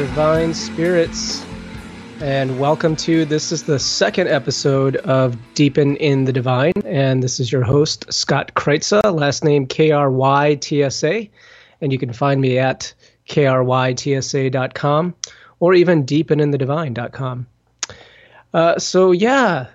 Divine spirits, and welcome to this is the second episode of Deepen in the Divine, and this is your host Scott Krytsa, last name K R Y T S A, and you can find me at krytsa.com or even deepeninthedivine.com. Uh, so yeah,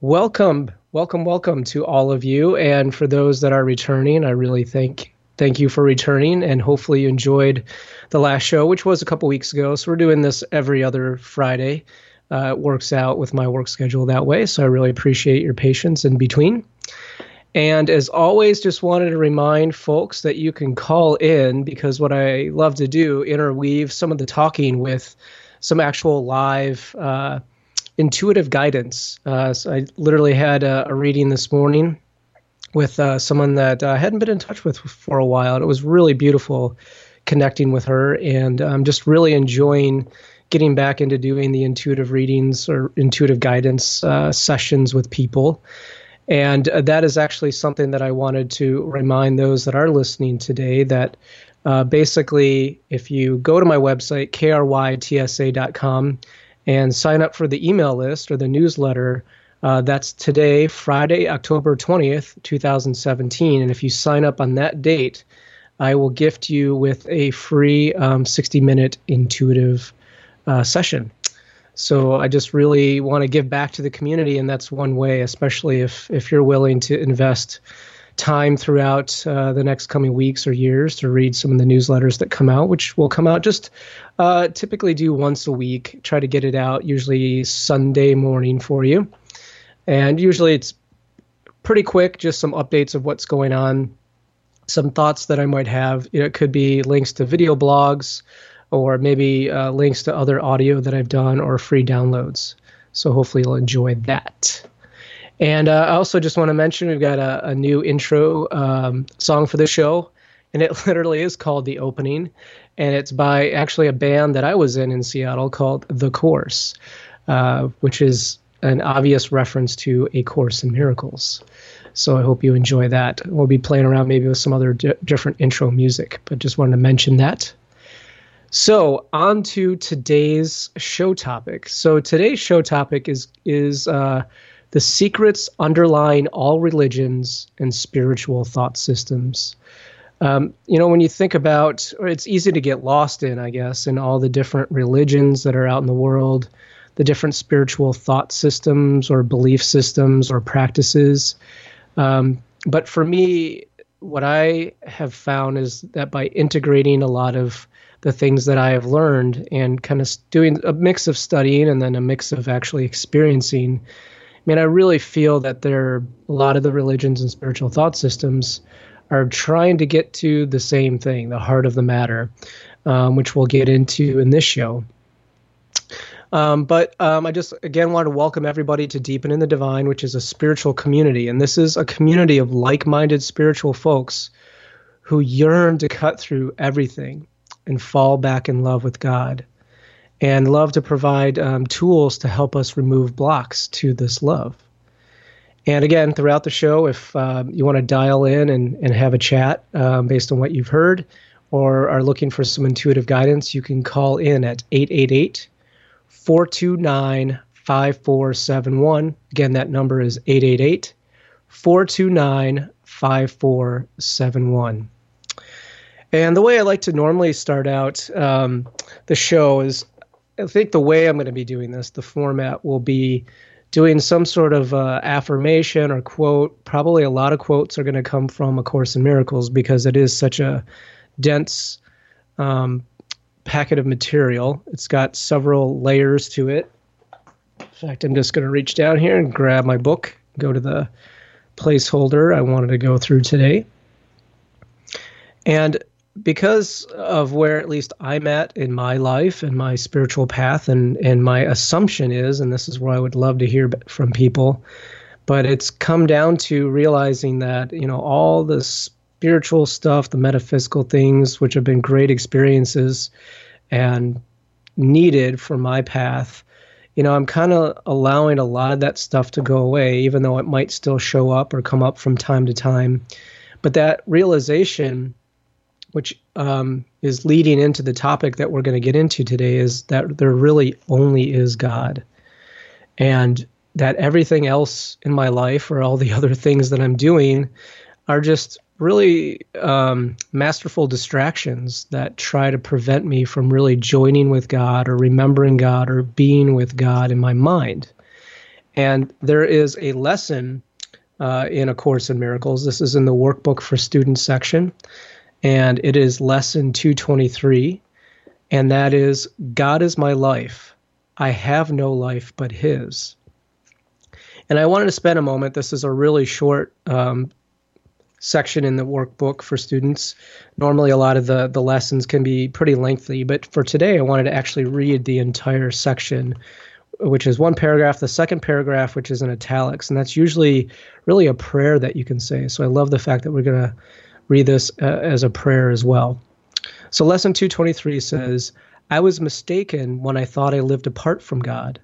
welcome, welcome, welcome to all of you, and for those that are returning, I really thank thank you for returning and hopefully you enjoyed the last show which was a couple weeks ago. So we're doing this every other friday. Uh, it works out with my work schedule that way so i really appreciate your patience in between. And as always just wanted to remind folks that you can call in because what i love to do interweave some of the talking with some actual live uh, intuitive guidance. Uh, so i literally had a, a reading this morning with uh, someone that I hadn't been in touch with for a while. And it was really beautiful connecting with her and um, just really enjoying getting back into doing the intuitive readings or intuitive guidance uh, sessions with people. And uh, that is actually something that I wanted to remind those that are listening today that uh, basically, if you go to my website, krytsa.com, and sign up for the email list or the newsletter, uh, that's today, Friday, October 20th, 2017. And if you sign up on that date, I will gift you with a free um, 60 minute intuitive uh, session. So I just really want to give back to the community, and that's one way, especially if if you're willing to invest time throughout uh, the next coming weeks or years to read some of the newsletters that come out, which will come out just uh, typically do once a week. Try to get it out usually Sunday morning for you and usually it's pretty quick, just some updates of what's going on, some thoughts that I might have. You know, it could be links to video blogs, or maybe uh, links to other audio that I've done, or free downloads. So hopefully you'll enjoy that. And uh, I also just want to mention we've got a, a new intro um, song for the show, and it literally is called "The Opening," and it's by actually a band that I was in in Seattle called The Course, uh, which is an obvious reference to A Course in Miracles. So I hope you enjoy that. We'll be playing around maybe with some other di- different intro music, but just wanted to mention that. So on to today's show topic. So today's show topic is is uh, the secrets underlying all religions and spiritual thought systems. Um, you know, when you think about, it's easy to get lost in, I guess, in all the different religions that are out in the world the different spiritual thought systems or belief systems or practices. Um, but for me, what I have found is that by integrating a lot of the things that I have learned and kind of doing a mix of studying and then a mix of actually experiencing, I mean, I really feel that there are a lot of the religions and spiritual thought systems are trying to get to the same thing, the heart of the matter, um, which we'll get into in this show. Um, but um, I just again want to welcome everybody to Deepen in the Divine, which is a spiritual community, and this is a community of like-minded spiritual folks who yearn to cut through everything and fall back in love with God, and love to provide um, tools to help us remove blocks to this love. And again, throughout the show, if uh, you want to dial in and, and have a chat um, based on what you've heard, or are looking for some intuitive guidance, you can call in at 888 429 5471. Again, that number is 888 429 5471. And the way I like to normally start out um, the show is I think the way I'm going to be doing this, the format will be doing some sort of uh, affirmation or quote. Probably a lot of quotes are going to come from A Course in Miracles because it is such a dense um, packet of material. It's got several layers to it. In fact, I'm just going to reach down here and grab my book, go to the placeholder I wanted to go through today. And because of where at least I'm at in my life and my spiritual path, and, and my assumption is, and this is where I would love to hear from people, but it's come down to realizing that, you know, all this spiritual stuff, the metaphysical things, which have been great experiences and needed for my path, you know, I'm kind of allowing a lot of that stuff to go away, even though it might still show up or come up from time to time. But that realization which um, is leading into the topic that we're going to get into today, is that there really only is God. And that everything else in my life or all the other things that I'm doing are just really um, masterful distractions that try to prevent me from really joining with God or remembering God or being with God in my mind. And there is a lesson uh, in A Course in Miracles. This is in the workbook for students section, and it is lesson 223. And that is God is my life. I have no life but His. And I wanted to spend a moment. This is a really short um, section in the workbook for students. Normally, a lot of the, the lessons can be pretty lengthy, but for today, I wanted to actually read the entire section, which is one paragraph, the second paragraph, which is in italics. And that's usually really a prayer that you can say. So I love the fact that we're going to read this uh, as a prayer as well. So, lesson 223 says, I was mistaken when I thought I lived apart from God,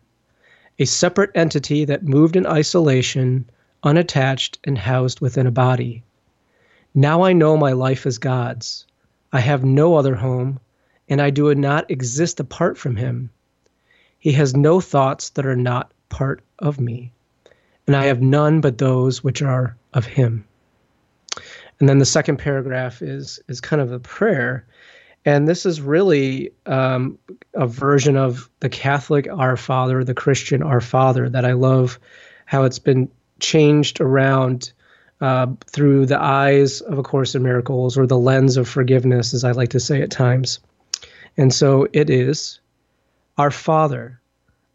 a separate entity that moved in isolation, unattached, and housed within a body. Now I know my life is God's. I have no other home, and I do not exist apart from Him. He has no thoughts that are not part of me, and I have none but those which are of Him. And then the second paragraph is is kind of a prayer, and this is really um, a version of the Catholic Our Father, the Christian Our Father that I love how it's been changed around uh, through the eyes of A Course in Miracles or the lens of forgiveness, as I like to say at times. And so it is Our Father,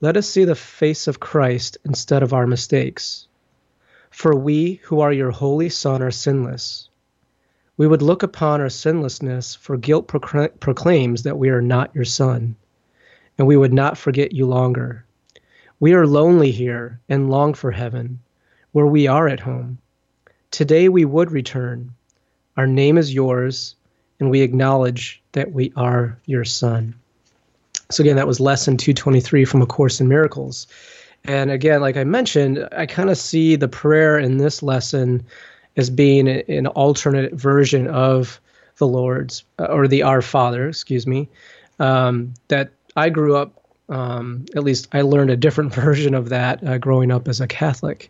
let us see the face of Christ instead of our mistakes. For we who are your holy Son are sinless. We would look upon our sinlessness, for guilt proclaims that we are not your Son, and we would not forget you longer. We are lonely here and long for heaven, where we are at home. Today we would return. Our name is yours, and we acknowledge that we are your son. So, again, that was lesson 223 from A Course in Miracles. And again, like I mentioned, I kind of see the prayer in this lesson as being an alternate version of the Lord's uh, or the Our Father, excuse me, um, that I grew up, um, at least I learned a different version of that uh, growing up as a Catholic.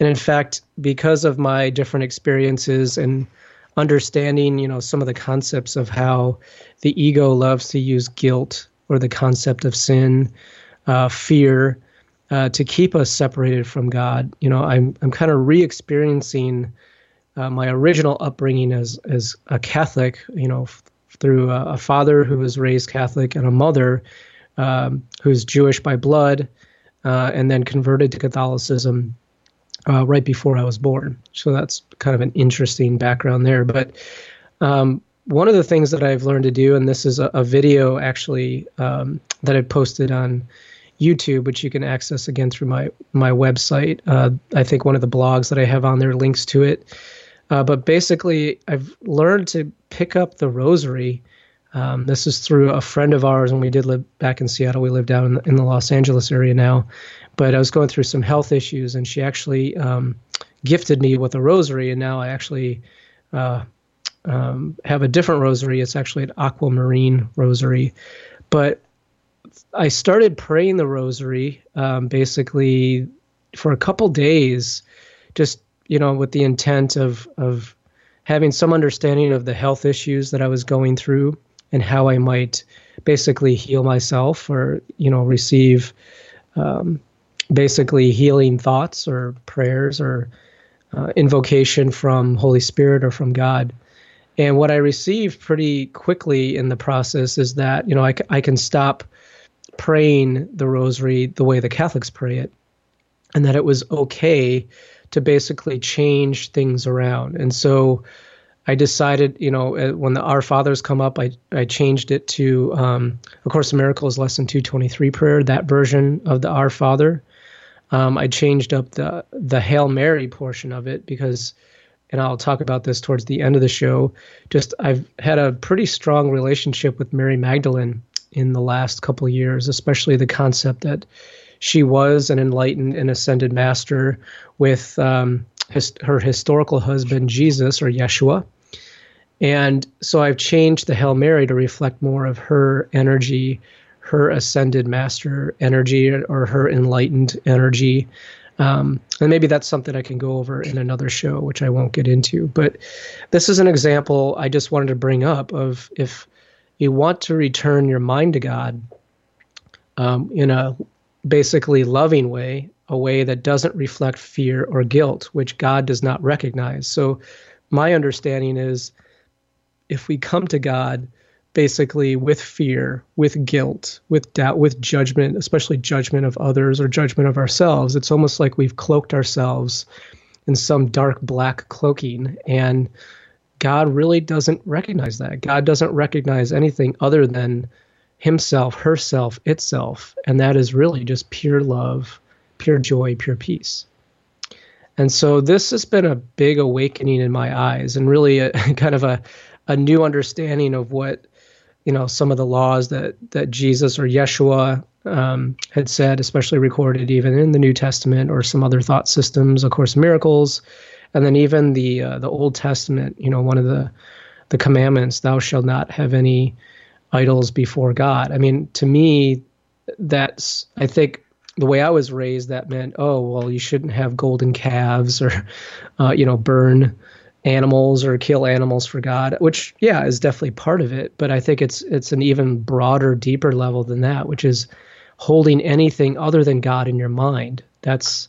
And in fact, because of my different experiences and understanding, you know, some of the concepts of how the ego loves to use guilt or the concept of sin, uh, fear, uh, to keep us separated from God. You know, I'm I'm kind of re-experiencing uh, my original upbringing as as a Catholic. You know, f- through a, a, father who was raised Catholic and a mother um, who's Jewish by blood, uh, and then converted to Catholicism uh, right before I was born. So that's kind of an interesting background there. But um, one of the things that I've learned to do, and this is a, a video actually um, that I posted on YouTube, which you can access again through my my website. Uh, I think one of the blogs that I have on there links to it. Uh, but basically, I've learned to pick up the rosary. Um, this is through a friend of ours when we did live back in Seattle. We live down in in the Los Angeles area now, but I was going through some health issues, and she actually um, gifted me with a rosary, and now I actually uh, um, have a different rosary. It's actually an aquamarine rosary, but I started praying the rosary um, basically for a couple days, just you know, with the intent of of having some understanding of the health issues that I was going through and how I might basically heal myself or you know receive um, basically healing thoughts or prayers or uh, invocation from Holy Spirit or from God. And what I received pretty quickly in the process is that, you know, I, I can stop praying the rosary the way the Catholics pray it, and that it was okay to basically change things around. And so I decided, you know, when the Our Fathers come up, I, I changed it to, um, of course, Miracles Lesson 223 prayer, that version of the Our Father. Um, I changed up the the Hail Mary portion of it because, and I'll talk about this towards the end of the show. Just I've had a pretty strong relationship with Mary Magdalene in the last couple years, especially the concept that she was an enlightened and ascended master with um, his, her historical husband Jesus or Yeshua, And so I've changed the Hail Mary to reflect more of her energy, her ascended master energy, or her enlightened energy. Um, and maybe that's something I can go over in another show, which I won't get into. But this is an example I just wanted to bring up of if you want to return your mind to God um, in a basically loving way, a way that doesn't reflect fear or guilt, which God does not recognize. So, my understanding is if we come to God basically with fear, with guilt, with doubt, with judgment, especially judgment of others or judgment of ourselves, it's almost like we've cloaked ourselves in some dark black cloaking. And God really doesn't recognize that. God doesn't recognize anything other than himself, herself, itself. And that is really just pure love, pure joy, pure peace. And so this has been a big awakening in my eyes and really a kind of a, a new understanding of what, you know, some of the laws that, that Jesus or Yeshua um, had said, especially recorded even in the New Testament or some other thought systems, of course, miracles, and then even the uh, the Old Testament. You know, one of the the commandments, "Thou shalt not have any idols before God." I mean, to me, that's I think the way I was raised, that meant, oh, well, you shouldn't have golden calves or, uh, you know, burn animals or kill animals for God, which, yeah, is definitely part of it. But I think it's it's an even broader, deeper level than that, which is holding anything other than God in your mind. That's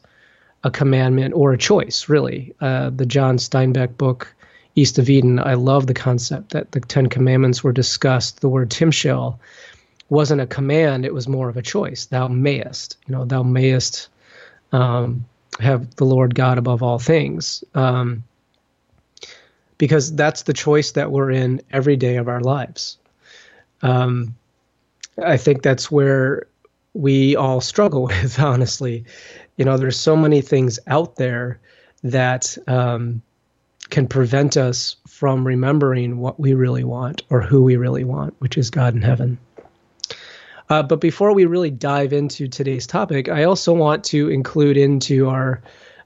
a commandment or a choice, really. Uh, the John Steinbeck book, East of Eden, I love the concept that the Ten Commandments were discussed. The word timshel wasn't a command; it was more of a choice. Thou mayest, you know, thou mayest um, have the Lord God above all things, um, because that's the choice that we're in every day of our lives. Um, I think that's where we all struggle with, honestly. You know, there's so many things out there that um, can prevent us from remembering what we really want or who we really want, which is God in heaven. Uh, but before we really dive into today's topic, I also want to include into our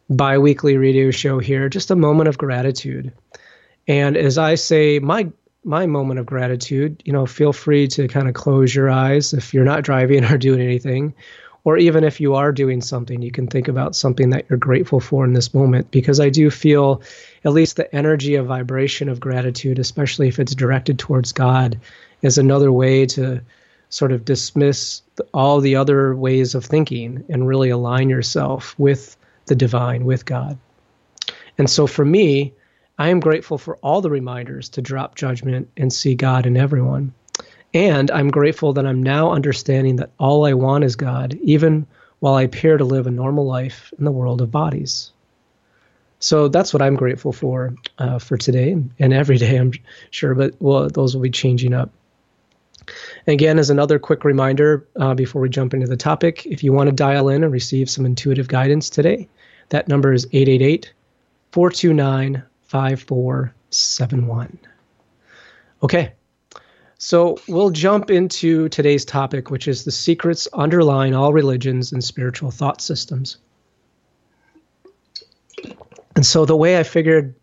bi weekly radio show here just a moment of gratitude. And as I say, my my moment of gratitude, you know, feel free to kind of close your eyes if you're not driving or doing anything. Or even if you are doing something, you can think about something that you're grateful for in this moment. Because I do feel at least the energy of vibration of gratitude, especially if it's directed towards God, is another way to sort of dismiss all the other ways of thinking and really align yourself with the divine, with God. And so for me, I am grateful for all the reminders to drop judgment and see God in everyone. And I'm grateful that I'm now understanding that all I want is God, even while I appear to live a normal life in the world of bodies. So that's what I'm grateful for uh, for today and every day, I'm sure, but well, those will be changing up. Again, as another quick reminder uh, before we jump into the topic, if you want to dial in and receive some intuitive guidance today, that number is 888 429 5471. Okay, so we'll jump into today's topic, which is the secrets underlying all religions and spiritual thought systems. And so the way I figured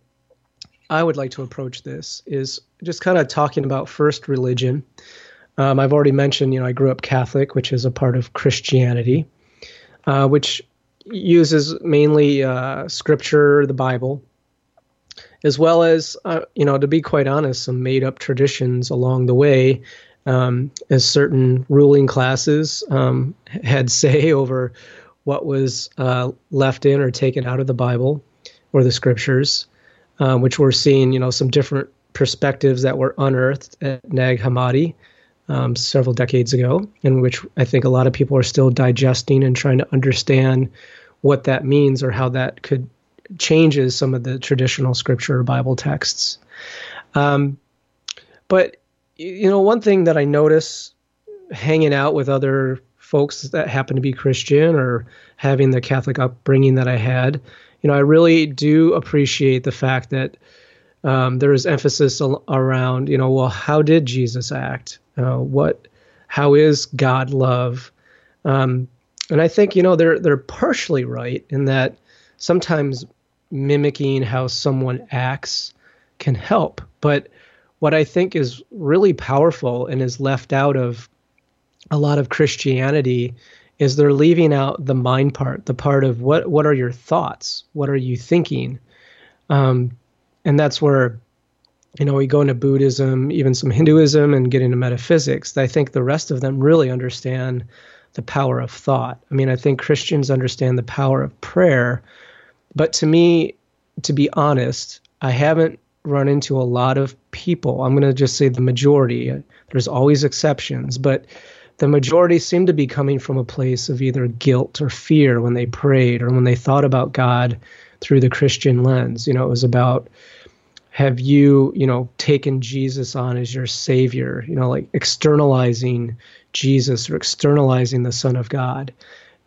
I would like to approach this is just kind of talking about first religion um, I've already mentioned, you know, I grew up Catholic, which is a part of Christianity, uh, which uses mainly uh, scripture, the Bible, as well as, uh, you know, to be quite honest, some made up traditions along the way, um, as certain ruling classes um, had say over what was uh, left in or taken out of the Bible or the scriptures, uh, which we're seeing, you know, some different perspectives that were unearthed at Nag Hammadi um, several decades ago, in which I think a lot of people are still digesting and trying to understand what that means or how that could changes some of the traditional scripture Bible texts. Um, but you know, one thing that I notice hanging out with other folks that happen to be Christian or having the Catholic upbringing that I had, you know, I really do appreciate the fact that um, there is emphasis al- around, you know, well, how did Jesus act? Uh, what, how is God love? Um, and I think you know they're they're partially right in that sometimes mimicking how someone acts can help, but what I think is really powerful and is left out of a lot of Christianity is they're leaving out the mind part, the part of what what are your thoughts, what are you thinking, um, and that's where you know we go into Buddhism, even some Hinduism, and get into metaphysics. I think the rest of them really understand the power of thought. I mean, I think Christians understand the power of prayer, but to me, to be honest, I haven't run into a lot of people. I'm going to just say the majority. There's always exceptions, but the majority seem to be coming from a place of either guilt or fear when they prayed or when they thought about God through the Christian lens. You know, it was about have you, you know, taken Jesus on as your savior, you know, like externalizing Jesus or externalizing the Son of God,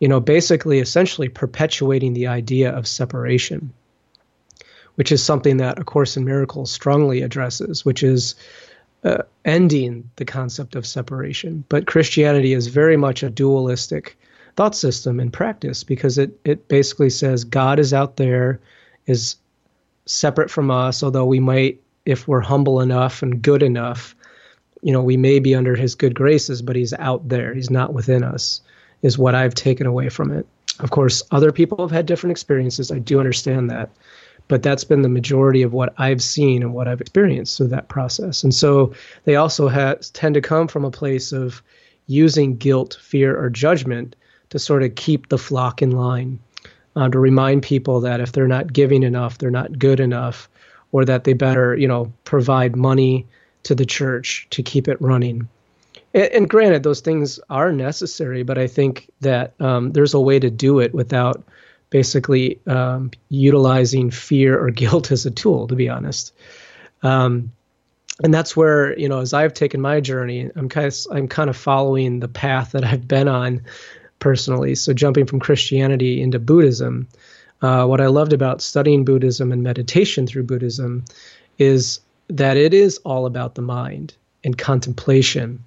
you know, basically essentially perpetuating the idea of separation, which is something that A Course in Miracles strongly addresses, which is uh, ending the concept of separation. But Christianity is very much a dualistic thought system in practice because it, it basically says God is out there, is separate from us, although we might, if we're humble enough and good enough, you know, we may be under his good graces, but he's out there. He's not within us, is what I've taken away from it. Of course, other people have had different experiences. I do understand that. But that's been the majority of what I've seen and what I've experienced through that process. And so they also tend to come from a place of using guilt, fear, or judgment to sort of keep the flock in line, uh, to remind people that if they're not giving enough, they're not good enough, or that they better, you know, provide money to the church to keep it running. And, and granted, those things are necessary, but I think that um, there's a way to do it without basically um, utilizing fear or guilt as a tool, to be honest. Um, and that's where you know, as I've taken my journey, I'm kind of I'm kind of following the path that I've been on personally. So jumping from Christianity into Buddhism, uh, what I loved about studying Buddhism and meditation through Buddhism is that it is all about the mind and contemplation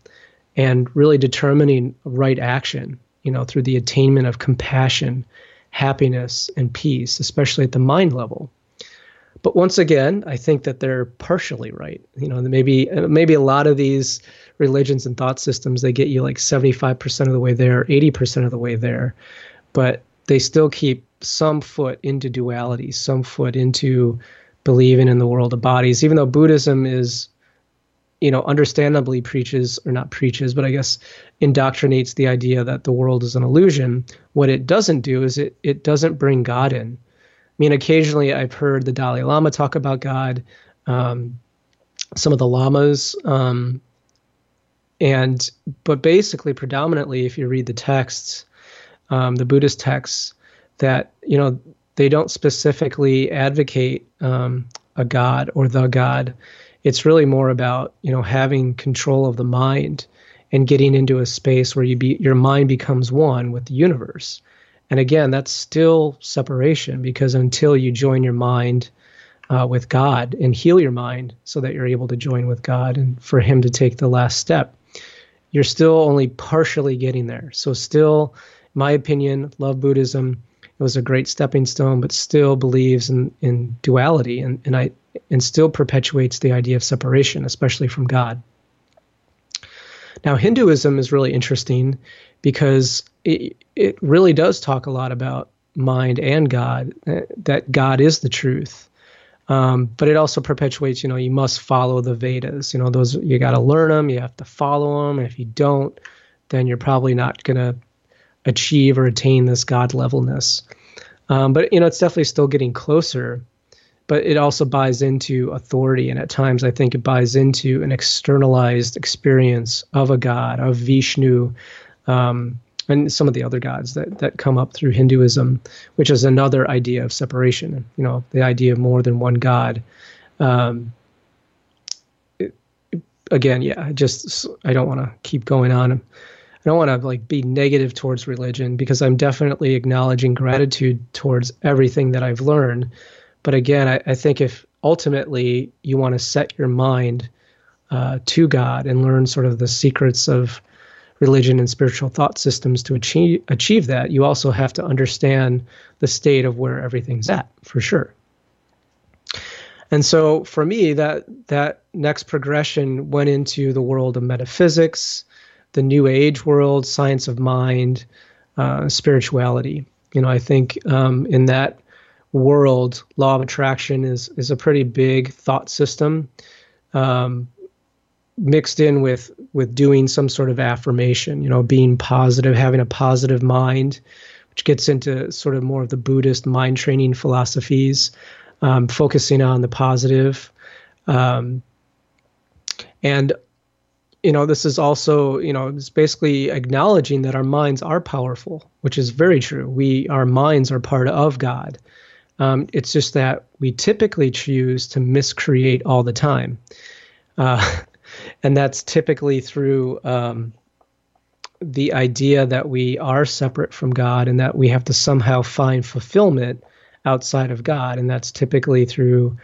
and really determining right action, you know, through the attainment of compassion, happiness, and peace, especially at the mind level. But once again, I think that they're partially right. You know, maybe maybe a lot of these religions and thought systems they get you like 75% of the way there, 80% of the way there, but they still keep some foot into duality, some foot into believing in the world of bodies, even though Buddhism is, you know, understandably preaches, or not preaches, but I guess indoctrinates the idea that the world is an illusion. What it doesn't do is it, it doesn't bring God in. I mean, occasionally I've heard the Dalai Lama talk about God, um, some of the lamas, um, and but basically, predominantly, if you read the texts, um, the Buddhist texts, that you know they don't specifically advocate um, a god or the god. It's really more about you know having control of the mind and getting into a space where you be your mind becomes one with the universe. And again, that's still separation because until you join your mind uh, with God and heal your mind so that you're able to join with God and for Him to take the last step, you're still only partially getting there. So, still, my opinion, love Buddhism it was a great stepping stone, but still believes in, in duality and, and I and still perpetuates the idea of separation, especially from God. Now, Hinduism is really interesting because it, it really does talk a lot about mind and God, uh, that God is the truth. Um, but it also perpetuates, you know, you must follow the Vedas. You know, those you got to learn them, you have to follow them. And if you don't, then you're probably not going to achieve or attain this God levelness. Um, but you know, it's definitely still getting closer. But it also buys into authority, and at times I think it buys into an externalized experience of a God, of Vishnu, um, and some of the other gods that that come up through Hinduism, which is another idea of separation. You know, the idea of more than one God. Um, it, again, yeah, just I don't want to keep going on. I don't want to like be negative towards religion because I'm definitely acknowledging gratitude towards everything that I've learned. But again, I, I think if ultimately you want to set your mind uh, to God and learn sort of the secrets of religion and spiritual thought systems to achieve achieve that, you also have to understand the state of where everything's at for sure. And so for me, that that next progression went into the world of metaphysics, the New Age world, science of mind, uh, spirituality. You know, I think um, in that world, law of attraction is is a pretty big thought system, um, mixed in with with doing some sort of affirmation. You know, being positive, having a positive mind, which gets into sort of more of the Buddhist mind training philosophies, um, focusing on the positive. Um, and you know, this is also, you know, it's basically acknowledging that our minds are powerful, which is very true. We, our minds are part of God. Um, it's just that we typically choose to miscreate all the time. Uh, and that's typically through um, the idea that we are separate from God and that we have to somehow find fulfillment outside of God. And that's typically through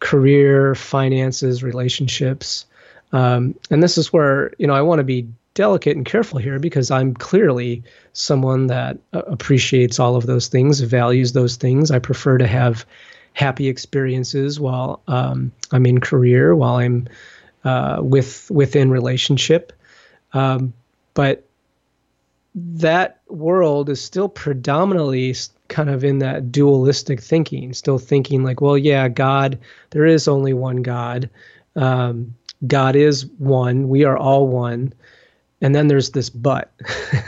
career, finances, relationships. Um, and this is where, you know, I want to be delicate and careful here because I'm clearly someone that uh, appreciates all of those things, values those things. I prefer to have happy experiences while um, I'm in career, while I'm uh, with within relationship. Um, but that world is still predominantly kind of in that dualistic thinking, still thinking like, well, yeah, God, there is only one God. Um, God is one. We are all one. And then there's this but.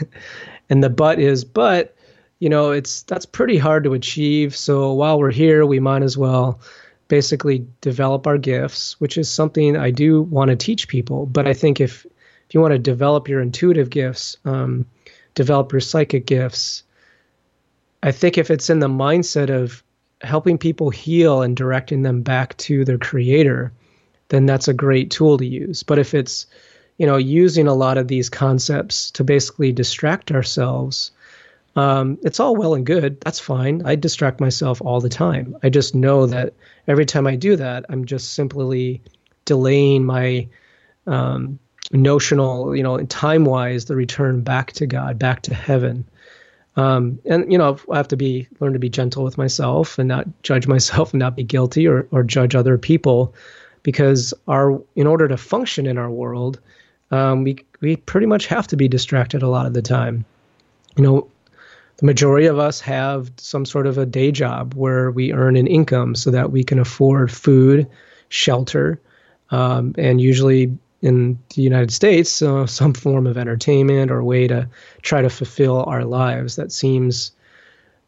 and the but is, but, you know, it's that's pretty hard to achieve. So while we're here, we might as well basically develop our gifts, which is something I do want to teach people. But I think if if you want to develop your intuitive gifts, um, develop your psychic gifts, I think if it's in the mindset of helping people heal and directing them back to their creator, then that's a great tool to use. But if it's, you know, using a lot of these concepts to basically distract ourselves, um, it's all well and good. That's fine. I distract myself all the time. I just know that every time I do that, I'm just simply delaying my um, notional, you know, time wise, the return back to God, back to heaven. Um, and you know, I have to be learn to be gentle with myself and not judge myself and not be guilty or or judge other people because our in order to function in our world, um, we we pretty much have to be distracted a lot of the time. You know, the majority of us have some sort of a day job where we earn an income so that we can afford food, shelter, um, and usually in the United States, uh, some form of entertainment or way to try to fulfill our lives that seems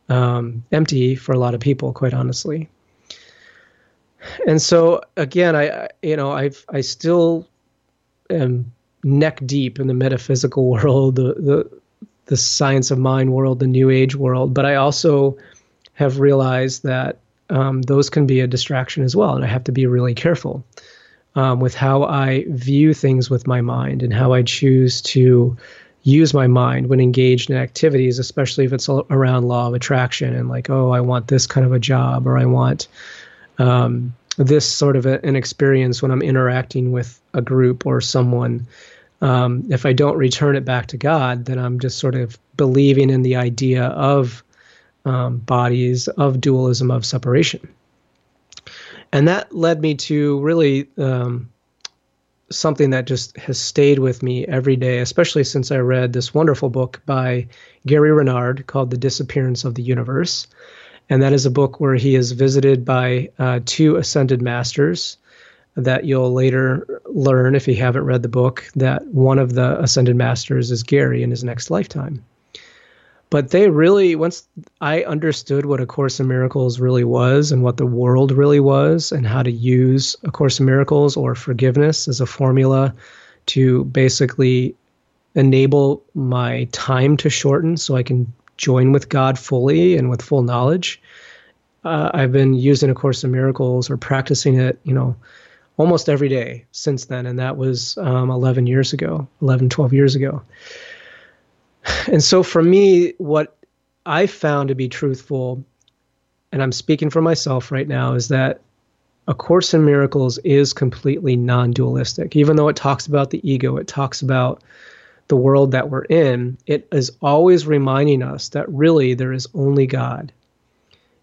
um, empty for a lot of people, quite honestly and so again, I you know I I still am neck deep in the metaphysical world, the the the science of mind world, the new age world, but I also have realized that um, those can be a distraction as well, and I have to be really careful um, with how I view things with my mind and how I choose to use my mind when engaged in activities, especially if it's around law of attraction and like, oh, I want this kind of a job or I want um, this sort of a, an experience when I'm interacting with a group or someone. Um, if I don't return it back to God, then I'm just sort of believing in the idea of um, bodies, of dualism, of separation. And that led me to really um, something that just has stayed with me every day, especially since I read this wonderful book by Gary Renard called The Disappearance of the Universe. And that is a book where he is visited by uh, two ascended masters that you'll later learn if you haven't read the book that one of the ascended masters is Gary in his next lifetime. But they really, once I understood what A Course in Miracles really was and what the world really was, and how to use A Course in Miracles or forgiveness as a formula to basically enable my time to shorten so I can join with God fully and with full knowledge. Uh, I've been using A Course in Miracles or practicing it, you know, almost every day since then. And that was um, 11 years ago, 11, 12 years ago. And so for me, what I found to be truthful, and I'm speaking for myself right now, is that A Course in Miracles is completely non dualistic. Even though it talks about the ego, it talks about the world that we're in, it is always reminding us that really there is only God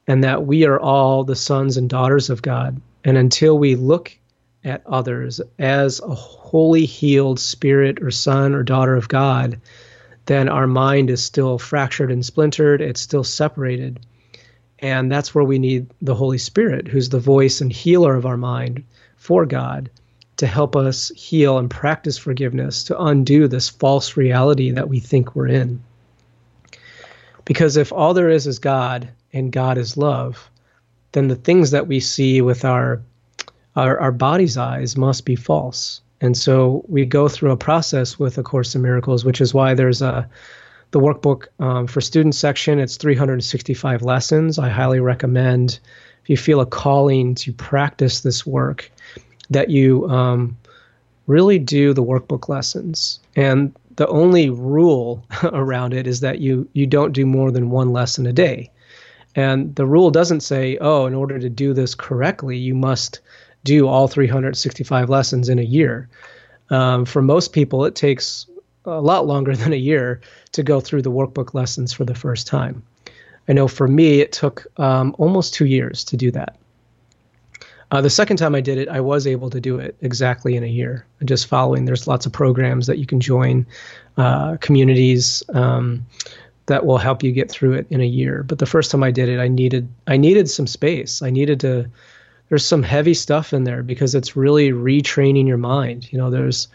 and that we are all the sons and daughters of God And until we look at others as a wholly healed spirit or son or daughter of God, then our mind is still fractured and splintered. It's still separated. And that's where we need the Holy Spirit, who's the voice and healer of our mind for God, to help us heal and practice forgiveness, to undo this false reality that we think we're in. Because if all there is is God and God is love, then the things that we see with our our, our body's eyes must be false. And so we go through a process with A Course in Miracles, which is why there's a the workbook um, for students section. It's 365 lessons. I highly recommend if you feel a calling to practice this work that you um, really do the workbook lessons. And the only rule around it is that you you don't do more than one lesson a day. And the rule doesn't say, oh, in order to do this correctly, you must do all 365 lessons in a year. Um, for most people, it takes a lot longer than a year to go through the workbook lessons for the first time. I know for me, it took um, almost two years to do that. Uh, the second time I did it, I was able to do it exactly in a year. Just following, there's lots of programs that you can join, uh, communities um, that will help you get through it in a year. But the first time I did it, I needed I needed some space. I needed to. There's some heavy stuff in there because it's really retraining your mind. You know, there's,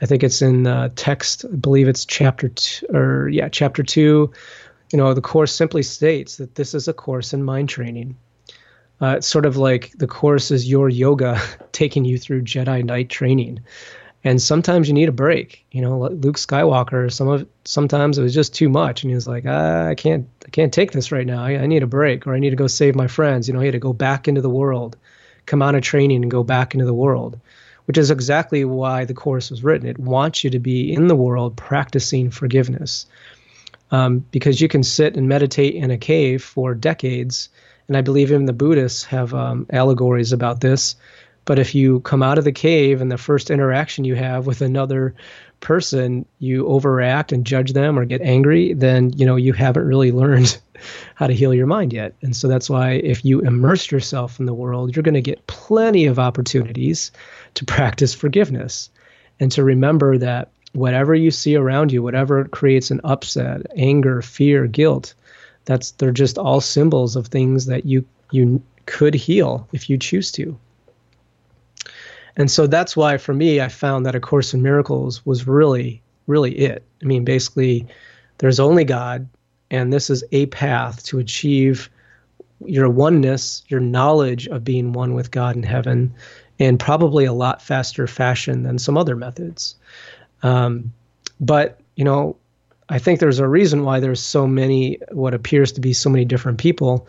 I think it's in uh, text. I believe it's chapter two, or yeah, chapter two. You know, the course simply states that this is a course in mind training uh, it's sort of like the course is your Yoda taking you through Jedi Knight training. And sometimes you need a break. You know, Luke Skywalker. Some of sometimes it was just too much, and he was like, ah, "I can't, I can't take this right now. I, I need a break, or I need to go save my friends." You know, he had to go back into the world, come out of training, and go back into the world, which is exactly why the course was written. It wants you to be in the world practicing forgiveness, um, because you can sit and meditate in a cave for decades and I believe even the Buddhists have um, allegories about this. But if you come out of the cave and the first interaction you have with another person, you overact and judge them or get angry, then you know you haven't really learned how to heal your mind yet. And so that's why if you immerse yourself in the world, you're going to get plenty of opportunities to practice forgiveness and to remember that whatever you see around you, whatever creates an upset, anger, fear, guilt, that's they're just all symbols of things that you you could heal if you choose to. And so that's why for me I found that a course in miracles was really really it. I mean basically there's only God and this is a path to achieve your oneness, your knowledge of being one with God in heaven in probably a lot faster fashion than some other methods. Um, but you know, I think there's a reason why there's so many, what appears to be so many different people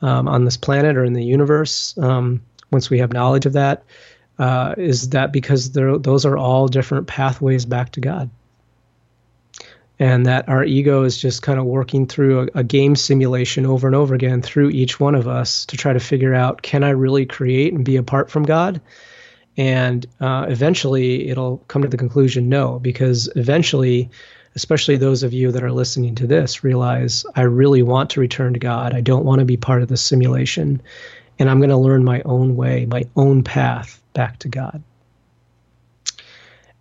um, on this planet or in the universe. Um, once we have knowledge of that, uh, is that because those are all different pathways back to God, and that our ego is just kind of working through a, a game simulation over and over again through each one of us to try to figure out, can I really create and be apart from God? And uh, eventually, it'll come to the conclusion, no, because eventually especially those of you that are listening to this, realize I really want to return to God. I don't want to be part of the simulation. And I'm going to learn my own way, my own path back to God.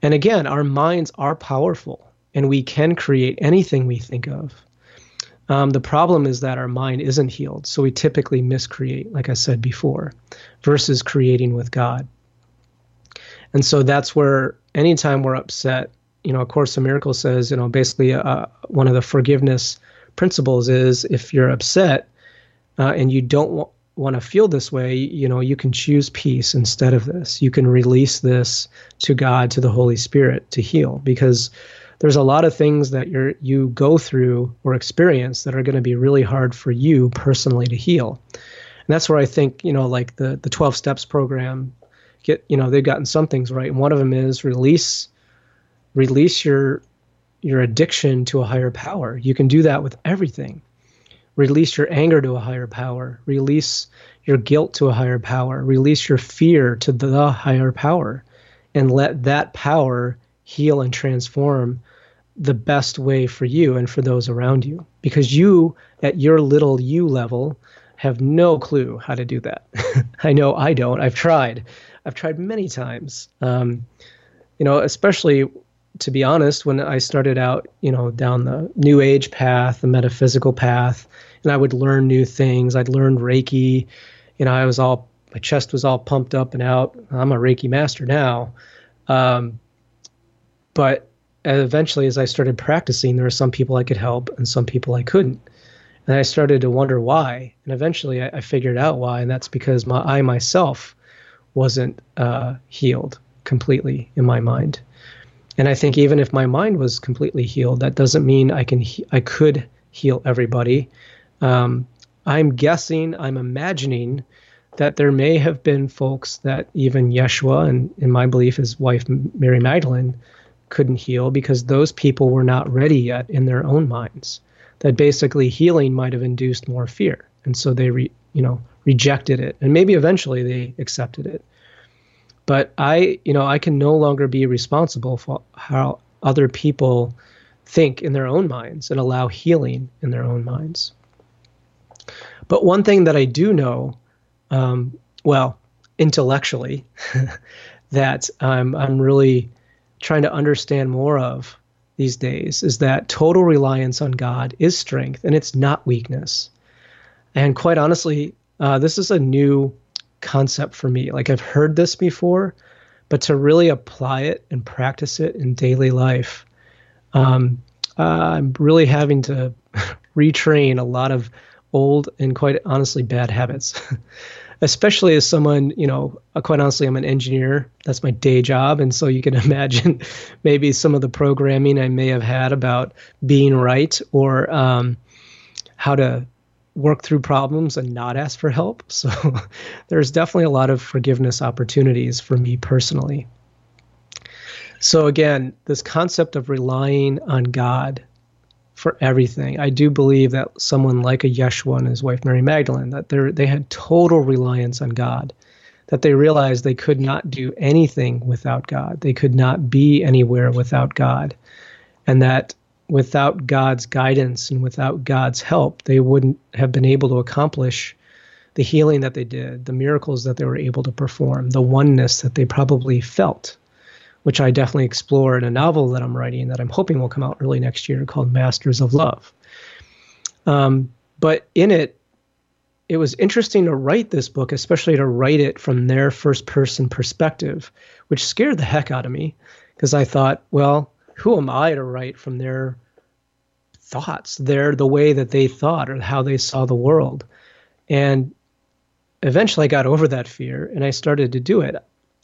And again, our minds are powerful and we can create anything we think of. Um, the problem is that our mind isn't healed. So we typically miscreate, like I said before, versus creating with God. And so that's where anytime we're upset, you know, A Course in Miracles says, you know, basically uh, one of the forgiveness principles is if you're upset uh, and you don't w- want to feel this way, you know, you can choose peace instead of this. You can release this to God, to the Holy Spirit to heal because there's a lot of things that you you go through or experience that are going to be really hard for you personally to heal. And that's where I think, you know, like the the 12 steps program get, you know, they've gotten some things right. And one of them is release release your your addiction to a higher power. You can do that with everything. Release your anger to a higher power. Release your guilt to a higher power. Release your fear to the higher power. And let that power heal and transform the best way for you and for those around you. Because you, at your little you level, have no clue how to do that. I know I don't. I've tried. I've tried many times. Um, you know, especially to be honest, when I started out, you know, down the new age path, the metaphysical path, and I would learn new things. I'd learned Reiki. You know, I was all my chest was all pumped up and out. I'm a Reiki master now. Um, but eventually, as I started practicing, there were some people I could help and some people I couldn't. And I started to wonder why. And eventually I, I figured out why. And that's because my, I myself wasn't uh, healed completely in my mind. And I think even if my mind was completely healed, that doesn't mean I can he- I could heal everybody. Um, I'm guessing, I'm imagining that there may have been folks that even Yeshua and, in my belief, his wife Mary Magdalene couldn't heal because those people were not ready yet in their own minds that basically healing might have induced more fear, and so they re, you know rejected it, and maybe eventually they accepted it. But I, you know, I can no longer be responsible for how other people think in their own minds and allow healing in their own minds. But one thing that I do know, um, well, intellectually, that I'm I'm really trying to understand more of these days is that total reliance on God is strength and it's not weakness. And quite honestly, uh, this is a new concept for me. Like I've heard this before, but to really apply it and practice it in daily life, um, uh, I'm really having to retrain a lot of old and quite honestly bad habits. especially as someone, you know, uh, quite honestly, I'm an engineer. That's my day job. And so you can imagine maybe some of the programming I may have had about being right or um, how to work through problems and not ask for help. So there's definitely a lot of forgiveness opportunities for me personally. So again, this concept of relying on God for everything. I do believe that someone like a Yeshua and his wife Mary Magdalene, that they they had total reliance on God, that they realized they could not do anything without God. They could not be anywhere without God. And that without God's guidance and without God's help, they wouldn't have been able to accomplish the healing that they did, the miracles that they were able to perform, the oneness that they probably felt which I definitely explore in a novel that I'm writing that I'm hoping will come out early next year called Masters of Love. Um, but in it, it was interesting to write this book, especially to write it from their first person perspective, which scared the heck out of me because I thought, well, who am I to write from their thoughts, their the way that they thought or how they saw the world? And eventually I got over that fear and I started to do it.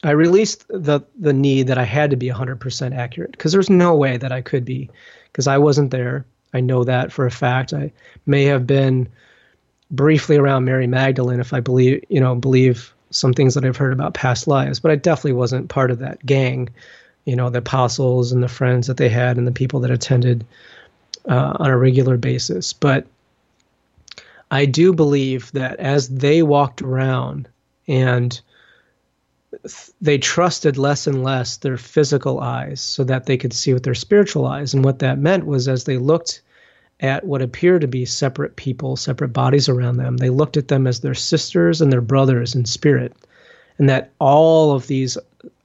I released the the need that I had to be 100% accurate because there's no way that I could be because I wasn't there. I know that for a fact. I may have been briefly around Mary Magdalene if I believe, you know, believe some things that I've heard about past lives, but I definitely wasn't part of that gang, you know, the apostles and the friends that they had and the people that attended uh, on a regular basis. But I do believe that as they walked around and they trusted less and less their physical eyes so that they could see with their spiritual eyes. And what that meant was as they looked at what appeared to be separate people, separate bodies around them, they looked at them as their sisters and their brothers in spirit. And that all of these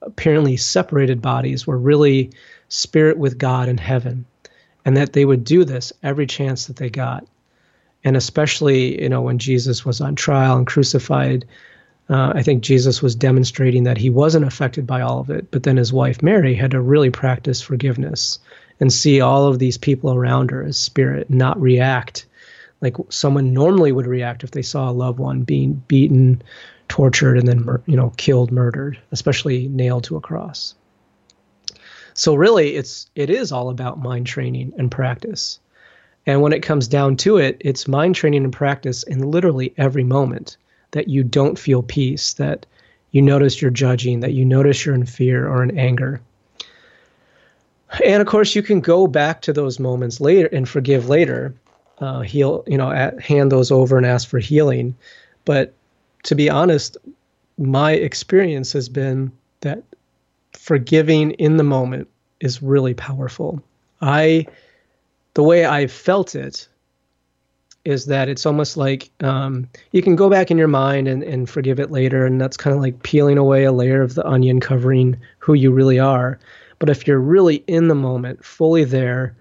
apparently separated bodies were really spirit with God in heaven. And that they would do this every chance that they got. And especially, you know, when Jesus was on trial and crucified, uh, I think Jesus was demonstrating that he wasn't affected by all of it, but then his wife Mary had to really practice forgiveness and see all of these people around her as spirit, not react like someone normally would react if they saw a loved one being beaten, tortured, and then you know killed, murdered, especially nailed to a cross. So really, it's it is all about mind training and practice. And when it comes down to it, it's mind training and practice in literally every moment that you don't feel peace, that you notice you're judging, that you notice you're in fear or in anger. And of course, you can go back to those moments later and forgive later, uh, heal, you know, at, hand those over and ask for healing. But to be honest, my experience has been that forgiving in the moment is really powerful. I, the way I felt it is that it's almost like um, you can go back in your mind and, and forgive it later, and that's kind of like peeling away a layer of the onion covering who you really are. But if you're really in the moment, fully there,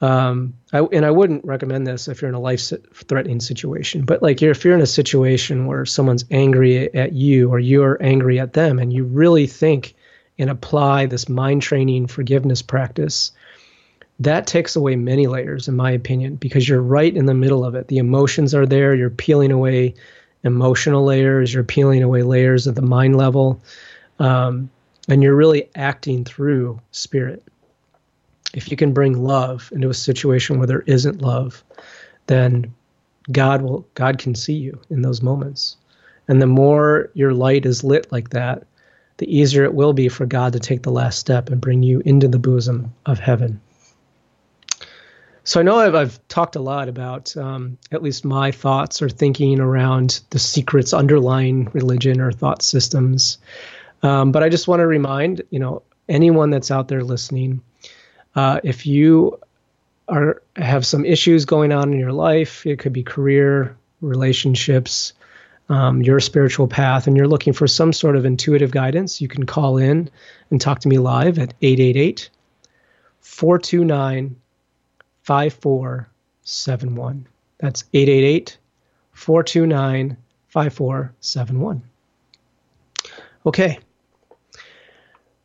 um, I, and I wouldn't recommend this if you're in a life-threatening situation. But like, if you're in a situation where someone's angry at you or you're angry at them, and you really think and apply this mind training forgiveness practice, that takes away many layers, in my opinion, because you're right in the middle of it. The emotions are there. You're peeling away emotional layers. You're peeling away layers at the mind level. Um, and you're really acting through spirit. If you can bring love into a situation where there isn't love, then God will God can see you in those moments. And the more your light is lit like that, the easier it will be for God to take the last step and bring you into the bosom of heaven. So I know I've, I've talked a lot about um, at least my thoughts or thinking around the secrets underlying religion or thought systems. Um, but I just want to remind, you know, anyone that's out there listening, uh, if you are have some issues going on in your life, it could be career, relationships, um, your spiritual path, and you're looking for some sort of intuitive guidance, you can call in and talk to me live at 888 429 5471. That's 888 429 5471. Okay.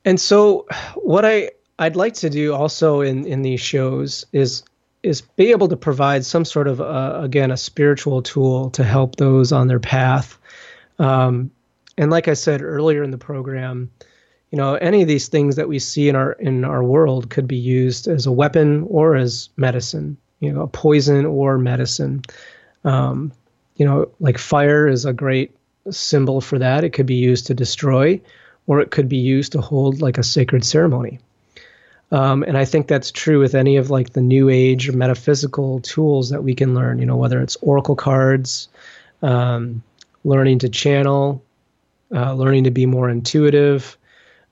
And so what I I'd like to do also in in these shows is is be able to provide some sort of uh, again a spiritual tool to help those on their path. Um, and like I said earlier in the program, you know any of these things that we see in our in our world could be used as a weapon or as medicine you know a poison or medicine. Um, you know like fire is a great symbol for that. It could be used to destroy or it could be used to hold like a sacred ceremony um, and i think that's true with any of like the new age metaphysical tools that we can learn you know whether it's oracle cards um, learning to channel uh, learning to be more intuitive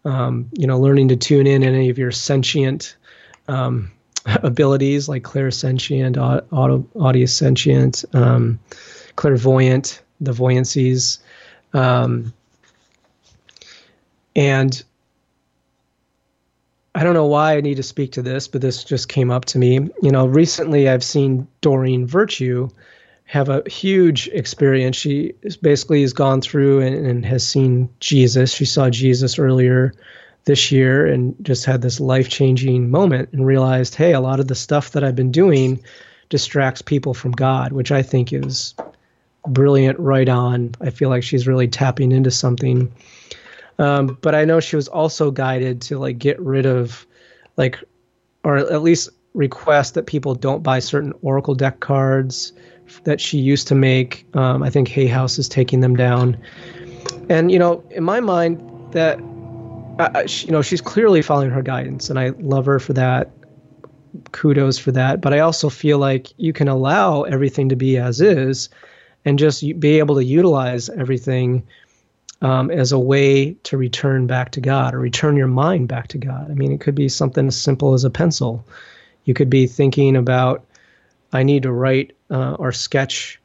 um, you know, learning to tune in any of your sentient um, abilities like clairsentient, auto, audiosentient, um, clairvoyant, the voyancies. Um, and I don't know why I need to speak to this, but this just came up to me. You know, recently I've seen Doreen Virtue have a huge experience. She basically has gone through and, and, has seen Jesus. She saw Jesus earlier this year and just had this life changing moment and realized, hey, a lot of the stuff that I've been doing distracts people from God, which I think is brilliant, right on. I feel like she's really tapping into something. Um, but I know she was also guided to like get rid of, like, or at least request that people don't buy certain Oracle deck cards that she used to make. Um, I think Hay House is taking them down. And, you know, in my mind, that, uh, she, you know, she's clearly following her guidance, and I love her for that. Kudos for that. But I also feel like you can allow everything to be as is and just be able to utilize everything um, as a way to return back to God or return your mind back to God. I mean, it could be something as simple as a pencil. You could be thinking about, I need to write uh, or sketch,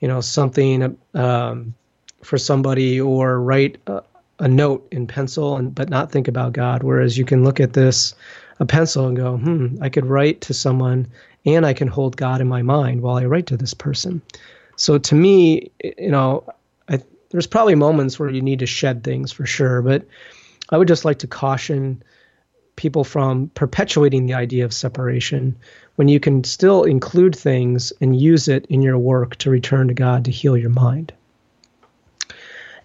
you know, something um, for somebody or write a, a, note in pencil and but not think about God. Whereas you can look at this a pencil and go, hmm, I could write to someone and I can hold God in my mind while I write to this person. So to me, you know, there's probably moments where you need to shed things for sure, but I would just like to caution people from perpetuating the idea of separation when you can still include things and use it in your work to return to God to heal your mind.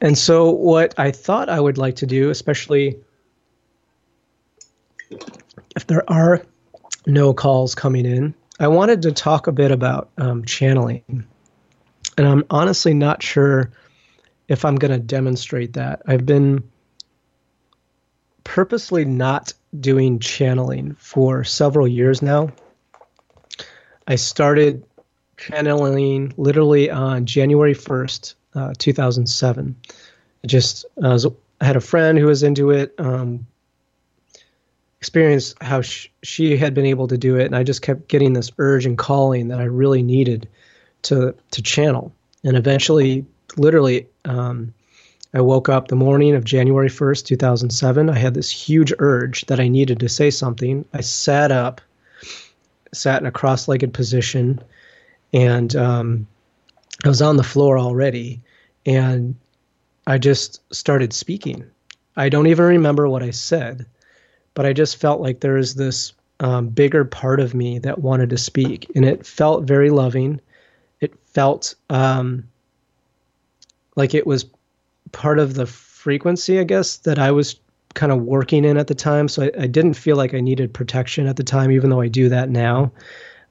And so, what I thought I would like to do, especially if there are no calls coming in, I wanted to talk a bit about um, channeling. And I'm honestly not sure if I'm going to demonstrate that. I've been purposely not doing channeling for several years now. I started channeling literally on January 1st, uh, 2007. I just was, I had a friend who was into it, um, experienced how sh- she had been able to do it, and I just kept getting this urge and calling that I really needed to to channel, and eventually, literally, um, I woke up the morning of January first, two thousand seven. I had this huge urge that I needed to say something. I sat up, sat in a cross-legged position, and um, I was on the floor already, and I just started speaking. I don't even remember what I said, but I just felt like there was this um, bigger part of me that wanted to speak, and it felt very loving. It felt um, like it was part of the frequency, I guess, that I was kind of working in at the time. So I, I, didn't feel like I needed protection at the time, even though I do that now.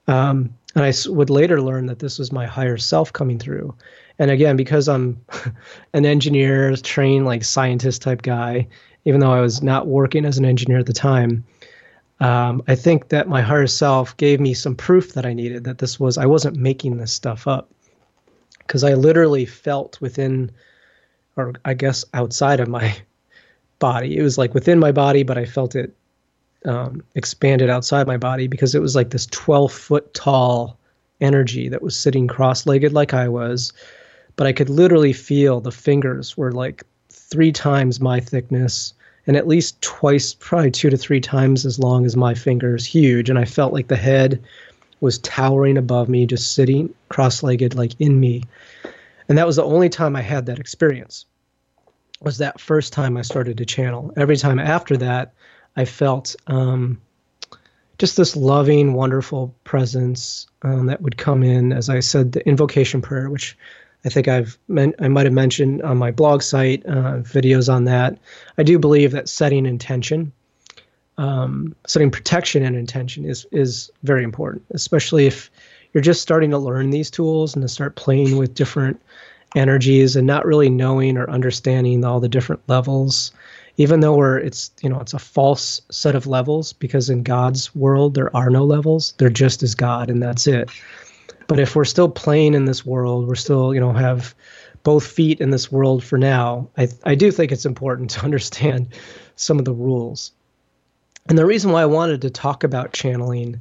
Um, and I would later learn that this was my higher self coming through. And again, because I'm an engineer, trained like scientist type guy, even though I was not working as an engineer at the time, um, I think that my higher self gave me some proof that I needed that this was, I wasn't making this stuff up. Because I literally felt within, or I guess outside of my body. It was like within my body, but I felt it um, expanded outside my body because it was like this 12 foot tall energy that was sitting cross legged like I was. But I could literally feel the fingers were like three times my thickness and at least twice, probably two to three times as long as my fingers, huge. And I felt like the head was towering above me, just sitting cross legged, like in me. And that was the only time I had that experience. Was that first time I started to channel. Every time after that, I felt um, just this loving, wonderful presence um, that would come in, as I said, the invocation prayer, which I think I've men- I might have mentioned on my blog site uh, videos on that. I do believe that setting intention, um, setting protection and intention is is very important, especially if you're just starting to learn these tools and to start playing with different energies and not really knowing or understanding all the different levels. Even though we're it's you know it's a false set of levels because in God's world there are no levels. They're just as God and that's it. But if we're still playing in this world, we're still, you know, have both feet in this world for now. I I do think it's important to understand some of the rules. And the reason why I wanted to talk about channeling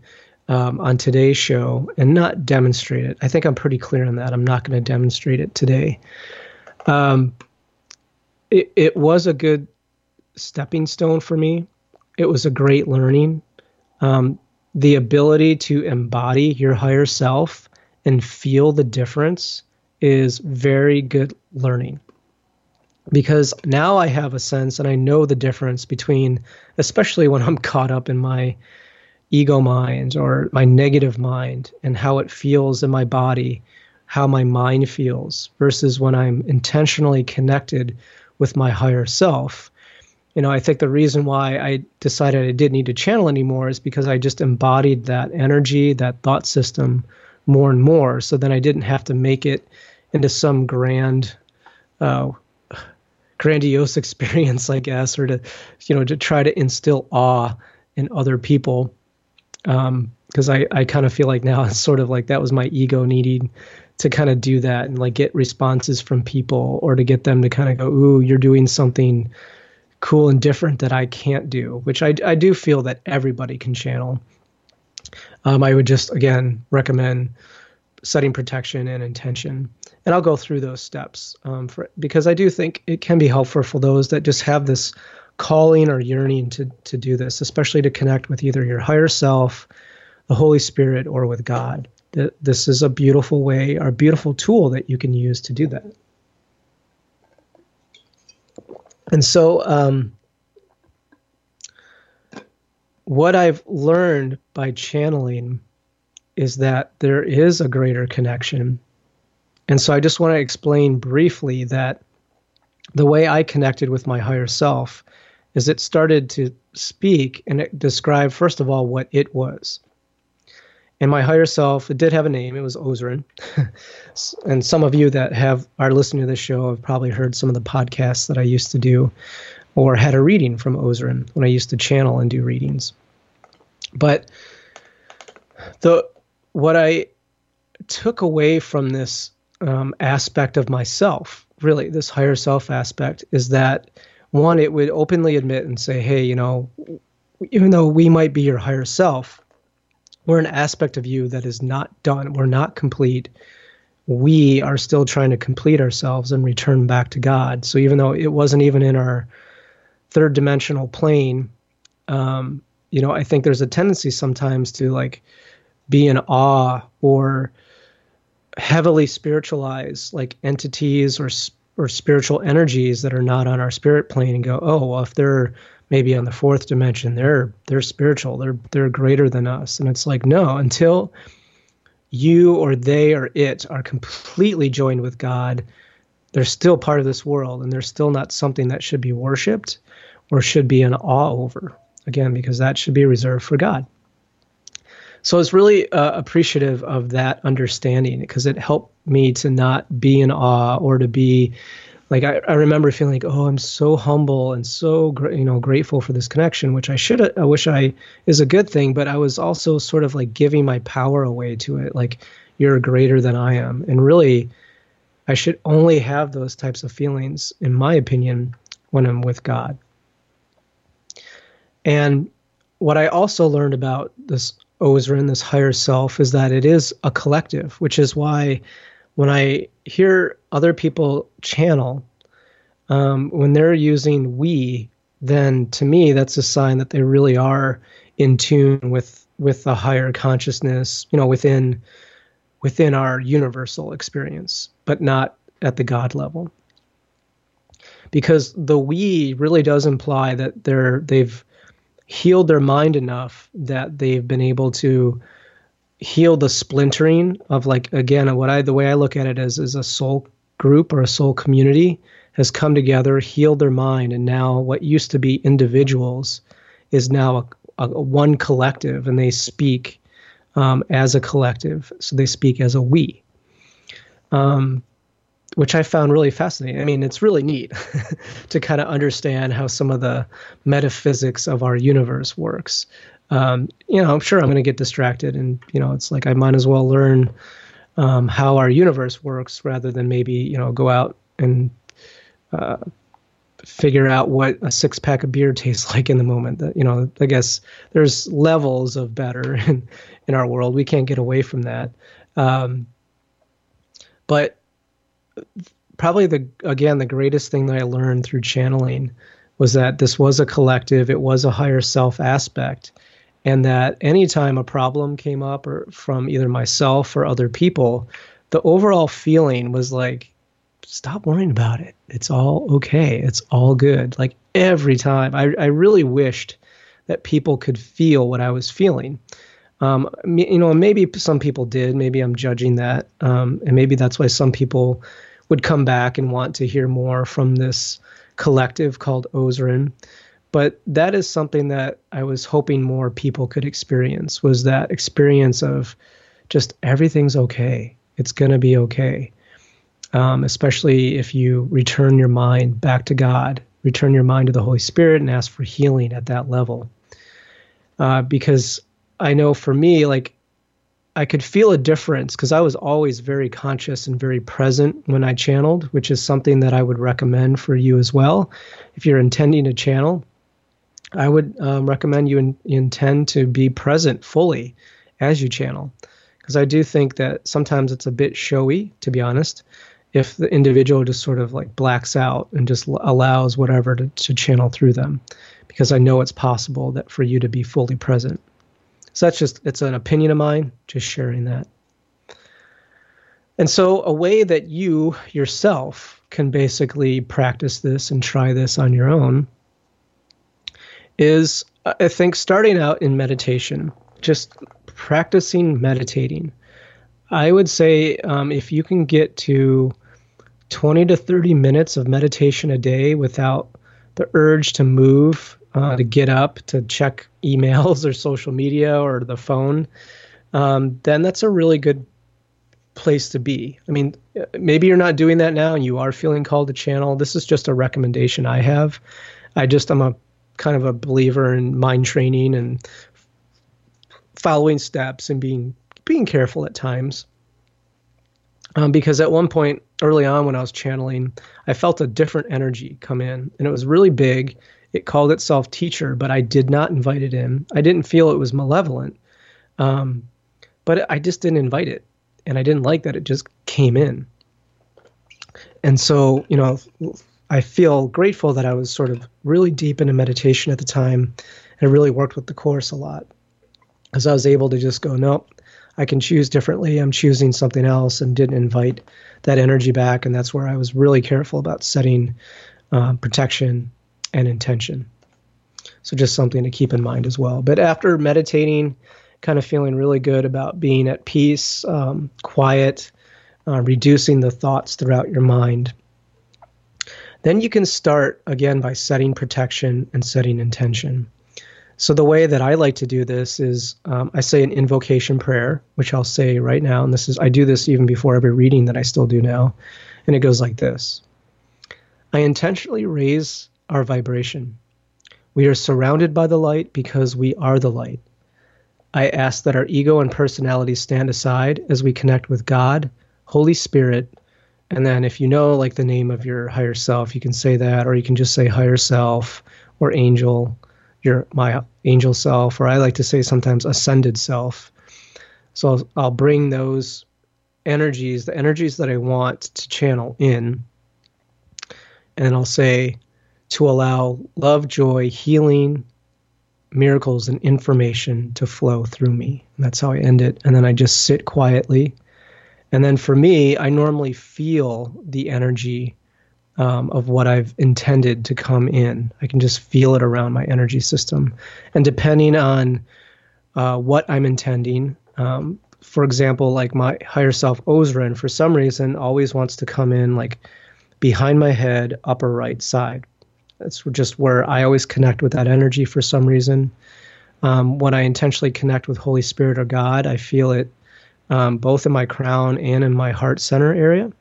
um, on today's show and not demonstrate it, I think I'm pretty clear on that. I'm not going to demonstrate it today. Um, it, it was a good stepping stone for me. It was a great learning. Um, the ability to embody your higher self and feel the difference is very good learning because now I have a sense and I know the difference between, especially when I'm caught up in my ego mind or my negative mind and how it feels in my body, how my mind feels, versus when I'm intentionally connected with my higher self. You know, I think the reason why I decided I didn't need to channel anymore is because I just embodied that energy, that thought system more and more. So then I didn't have to make it into some grand, uh, grandiose experience, I guess, or to, you know, to try to instill awe in other people. Because um, I, I kind of feel like now it's sort of like that was my ego needing to kind of do that and like get responses from people or to get them to kind of go, ooh, you're doing something cool and different that I can't do, which I, I do feel that everybody can channel um, I would just again recommend setting protection and intention. And I'll go through those steps um, for, because I do think it can be helpful for those that just have this calling or yearning to to do this, especially to connect with either your higher self, the Holy Spirit, or with God. This is a beautiful way or a beautiful tool that you can use to do that. And so, um, what I've learned by channeling is that there is a greater connection. And so I just want to explain briefly that the way I connected with my higher self is it started to speak and it described, first of all, what it was. And my higher self, it did have a name. It was Ozrin. and some of you that have are listening to this show have probably heard some of the podcasts that I used to do or had a reading from Ozrin when I used to channel and do readings. But the what I took away from this um, aspect of myself, really, this higher self aspect, is that one, it would openly admit and say, hey, you know, even though we might be your higher self, we're an aspect of you that is not done. We're not complete. we are still trying to complete ourselves and return back to God. So even though it wasn't even in our third dimensional plane, um, you know, I think there's a tendency sometimes to like be in awe or heavily spiritualize like entities or or spiritual energies that are not on our spirit plane and go, oh, well, if they're maybe on the fourth dimension, they're they're spiritual, they're they're greater than us, and it's like no, until you or they or it are completely joined with God, they're still part of this world, and they're still not something that should be worshipped or should be in awe over. Again, because that should be reserved for God. So I was really uh, appreciative of that understanding because it helped me to not be in awe or to be like I, I remember feeling like oh I'm so humble and so you know grateful for this connection which I should I wish I is a good thing but I was also sort of like giving my power away to it like you're greater than I am. And really I should only have those types of feelings in my opinion when I'm with God. And what I also learned about this Ozrin, this higher self, is that it is a collective, which is why when I hear other people channel, um, when they're using we, then to me that's a sign that they really are in tune with with the higher consciousness, you know, within within our universal experience, but not at the God level. Because the we really does imply that they're they've healed their mind enough that they've been able to heal the splintering of like again what I the way I look at it is is a soul group or a soul community has come together, healed their mind, and now what used to be individuals is now a, a, one collective, and they speak um, as a collective. So they speak as a we. Um, which I found really fascinating. I mean, it's really neat to kind of understand how some of the metaphysics of our universe works. Um, you know, I'm sure I'm going to get distracted, and you know, it's like I might as well learn um, how our universe works rather than maybe you know go out and uh, figure out what a six pack of beer tastes like in the moment. That you know, I guess there's levels of better in in our world. We can't get away from that. Um, but probably the again the greatest thing that I learned through channeling was that this was a collective, it was a higher self aspect, and that anytime a problem came up or from either myself or other people, the overall feeling was like stop worrying about it. It's all okay. It's all good. Like every time, I, I really wished that people could feel what I was feeling. Um, you know, maybe some people did. Maybe I'm judging that, um, and maybe that's why some people would come back and want to hear more from this collective called Ozrin. But that is something that I was hoping more people could experience was that experience of just everything's okay. It's gonna be okay. Um, especially if you return your mind back to God, return your mind to the Holy Spirit, and ask for healing at that level. Uh, because I know for me, like I could feel a difference because I was always very conscious and very present when I channeled, which is something that I would recommend for you as well. If you're intending to channel, I would um, recommend you in, intend to be present fully as you channel. Because I do think that sometimes it's a bit showy, to be honest, if the individual just sort of like blacks out and just allows whatever to, to channel through them. Because I know it's possible that for you to be fully present. So that's just it's an opinion of mine, just sharing that. And so a way that you yourself can basically practice this and try this on your own is I think starting out in meditation, just practicing meditating. I would say um, if you can get to 20 to 30 minutes of meditation a day without the urge to move uh, to get up to check emails or social media or the phone, um, then that's a really good place to be. I mean, maybe you're not doing that now and you are feeling called to channel. This is just a recommendation I have. I just, I'm a kind of a believer in mind training and following steps and being being careful at times. Um, because at one point early on when I was channeling, I felt a different energy come in, and it was really big. It called itself teacher, but I did not invite it in. I didn't feel it was malevolent, um, but I just didn't invite it. and I didn't like that it just came in. And so, you know, I feel grateful that I was sort of really deep into meditation at the time and it really worked with the course a lot. because I was able to just go, nope, I can choose differently. I'm choosing something else and didn't invite that energy back. And that's where I was really careful about setting uh, protection and intention. So just something to keep in mind as well. But after meditating, kind of feeling really good about being at peace, um, quiet, uh, reducing the thoughts throughout your mind. Then you can start again by setting protection and setting intention. So the way that I like to do this is um, I say an invocation prayer, which I'll say right now, and this is I do this even before every reading that I still do now, and it goes like this: I intentionally raise our vibration. We are surrounded by the light because we are the light. I ask that our ego and personality stand aside as we connect with God, Holy Spirit, and then if you know like the name of your higher self, you can say that, or you can just say higher self or angel your my angel self, or I like to say sometimes ascended self. So I'll, I'll bring those energies, the energies that I want to channel in, and I'll say to allow love, joy, healing, miracles, and information to flow through me. And that's how I end it. And then I just sit quietly. And then for me, I normally feel the energy um, of what I've intended to come in. I can just feel it around my energy system. And depending on uh, what I'm intending, um, for example, like my higher self, Ozrin, for some reason always wants to come in like behind my head, upper right side. That's just where I always connect with that energy for some reason. Um, when I intentionally connect with Holy Spirit or God, I feel it um, both in my crown and in my heart center area.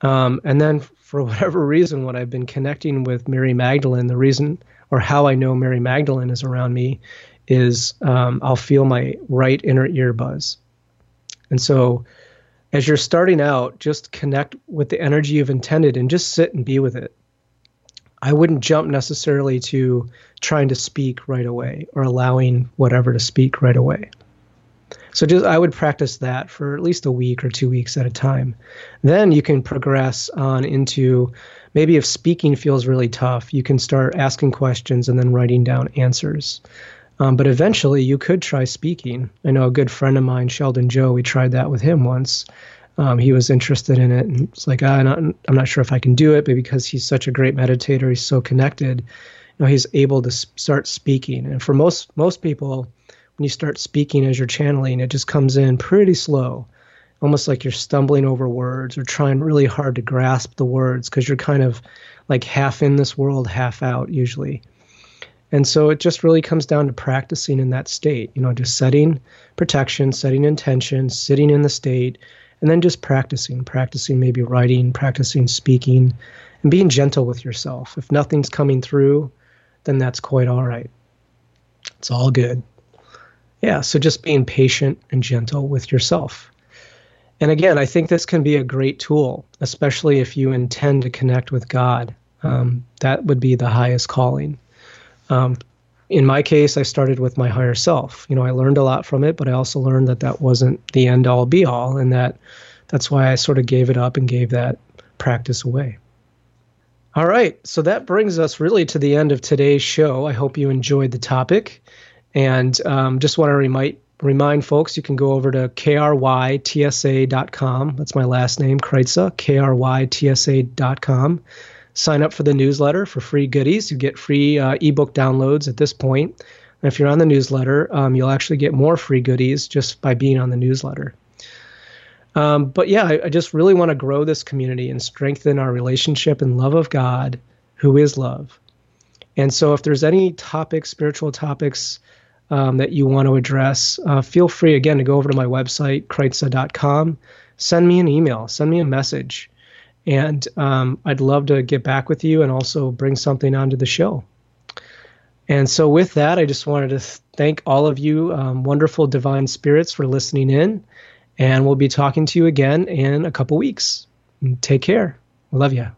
Um, and then for whatever reason, when I've been connecting with Mary Magdalene, the reason or how I know Mary Magdalene is around me is um, I'll feel my right inner ear buzz. And so as you're starting out, just connect with the energy you've intended and just sit and be with it. I wouldn't jump necessarily to trying to speak right away or allowing whatever to speak right away. So just I would practice that for at least a week or two weeks at a time. Then you can progress on into maybe if speaking feels really tough, you can start asking questions and then writing down answers. Um, but eventually, you could try speaking. I know a good friend of mine, Sheldon Joe. We tried that with him once. Um, he was interested in it, and it's like, ah, I'm, not, I'm not sure if I can do it, but because he's such a great meditator, he's so connected. You know, he's able to start speaking. And for most most people, when you start speaking as you're channeling, it just comes in pretty slow, almost like you're stumbling over words or trying really hard to grasp the words because you're kind of like half in this world, half out usually. And so it just really comes down to practicing in that state, you know, just setting protection, setting intention, sitting in the state, and then just practicing, practicing maybe writing, practicing speaking, and being gentle with yourself. If nothing's coming through, then that's quite all right. It's all good. Yeah, so just being patient and gentle with yourself. And again, I think this can be a great tool, especially if you intend to connect with God. Um, that would be the highest calling. Um, in my case, I started with my higher self. You know, I learned a lot from it, but I also learned that that wasn't the end all be all, and that that's why I sort of gave it up and gave that practice away. All right, so that brings us really to the end of today's show. I hope you enjoyed the topic. And um, just want to remind remind folks you can go over to krytsa.com. That's my last name, Krytsa, krytsa.com. Sign up for the newsletter for free goodies. You get free uh, ebook downloads at this point. And if you're on the newsletter, um, you'll actually get more free goodies just by being on the newsletter. Um, but yeah, I, I just really want to grow this community and strengthen our relationship and love of God, who is love. And so if there's any topics, spiritual topics, um, that you want to address, uh, feel free again to go over to my website, krytsa.com. Send me an email, send me a message, and um, I'd love to get back with you and also bring something onto the show. And so, with that, I just wanted to thank all of you, um, wonderful divine spirits, for listening in. And we'll be talking to you again in a couple weeks. Take care. Love you.